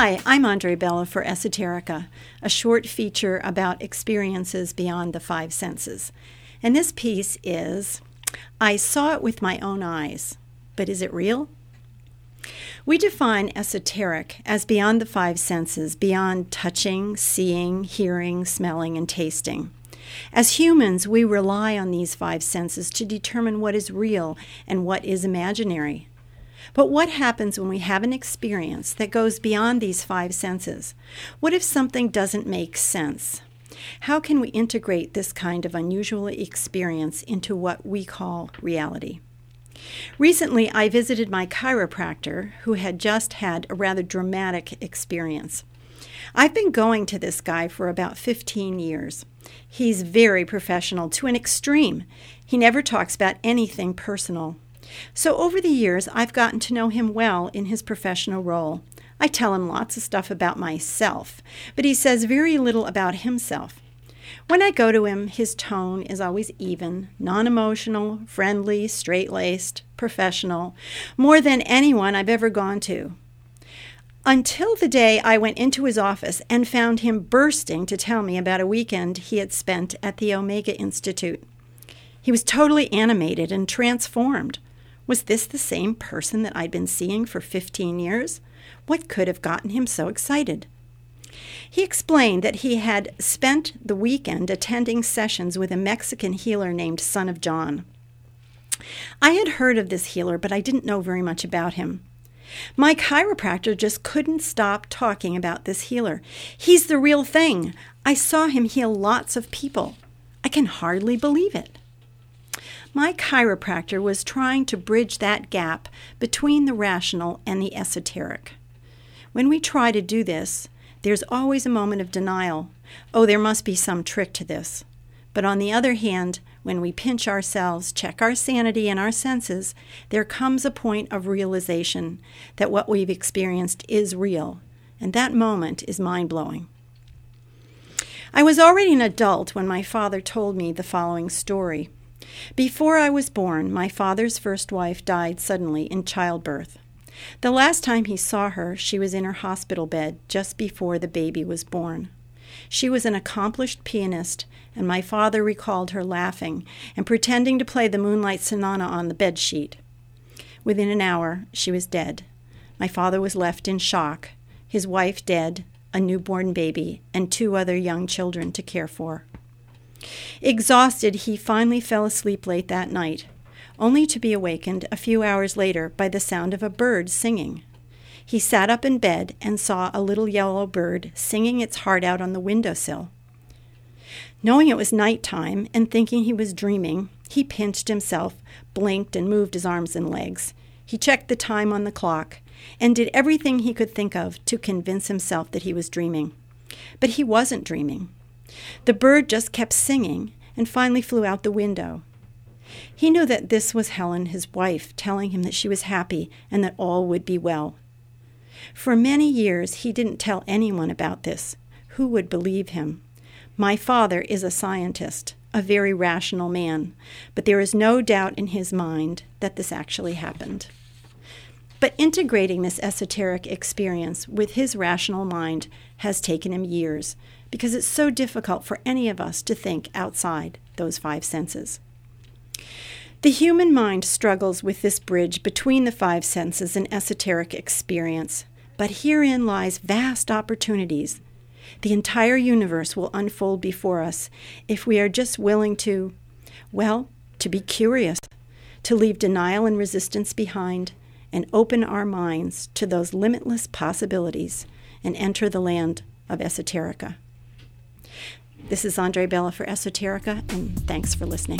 Hi, I'm Andre Bella for Esoterica, a short feature about experiences beyond the five senses. And this piece is I saw it with my own eyes, but is it real? We define esoteric as beyond the five senses, beyond touching, seeing, hearing, smelling, and tasting. As humans, we rely on these five senses to determine what is real and what is imaginary. But what happens when we have an experience that goes beyond these five senses? What if something doesn't make sense? How can we integrate this kind of unusual experience into what we call reality? Recently, I visited my chiropractor who had just had a rather dramatic experience. I've been going to this guy for about 15 years. He's very professional to an extreme. He never talks about anything personal. So, over the years, I've gotten to know him well in his professional role. I tell him lots of stuff about myself, but he says very little about himself. When I go to him, his tone is always even, non emotional, friendly, straight laced, professional, more than anyone I've ever gone to. Until the day I went into his office and found him bursting to tell me about a weekend he had spent at the Omega Institute. He was totally animated and transformed. Was this the same person that I'd been seeing for 15 years? What could have gotten him so excited? He explained that he had spent the weekend attending sessions with a Mexican healer named Son of John. I had heard of this healer, but I didn't know very much about him. My chiropractor just couldn't stop talking about this healer. He's the real thing. I saw him heal lots of people. I can hardly believe it. My chiropractor was trying to bridge that gap between the rational and the esoteric. When we try to do this, there's always a moment of denial. Oh, there must be some trick to this. But on the other hand, when we pinch ourselves, check our sanity and our senses, there comes a point of realization that what we've experienced is real. And that moment is mind blowing. I was already an adult when my father told me the following story. Before I was born, my father's first wife died suddenly in childbirth. The last time he saw her, she was in her hospital bed just before the baby was born. She was an accomplished pianist, and my father recalled her laughing and pretending to play the Moonlight Sonata on the bed sheet. Within an hour, she was dead. My father was left in shock, his wife dead, a newborn baby, and two other young children to care for. Exhausted, he finally fell asleep late that night, only to be awakened a few hours later by the sound of a bird singing. He sat up in bed and saw a little yellow bird singing its heart out on the window sill. Knowing it was night time and thinking he was dreaming, he pinched himself, blinked, and moved his arms and legs. He checked the time on the clock and did everything he could think of to convince himself that he was dreaming. But he wasn't dreaming. The bird just kept singing and finally flew out the window. He knew that this was Helen, his wife, telling him that she was happy and that all would be well. For many years, he didn't tell anyone about this. Who would believe him? My father is a scientist, a very rational man, but there is no doubt in his mind that this actually happened. But integrating this esoteric experience with his rational mind has taken him years because it's so difficult for any of us to think outside those five senses. The human mind struggles with this bridge between the five senses and esoteric experience, but herein lies vast opportunities. The entire universe will unfold before us if we are just willing to, well, to be curious, to leave denial and resistance behind, and open our minds to those limitless possibilities and enter the land of esoterica. This is Andre Bella for Esoterica, and thanks for listening.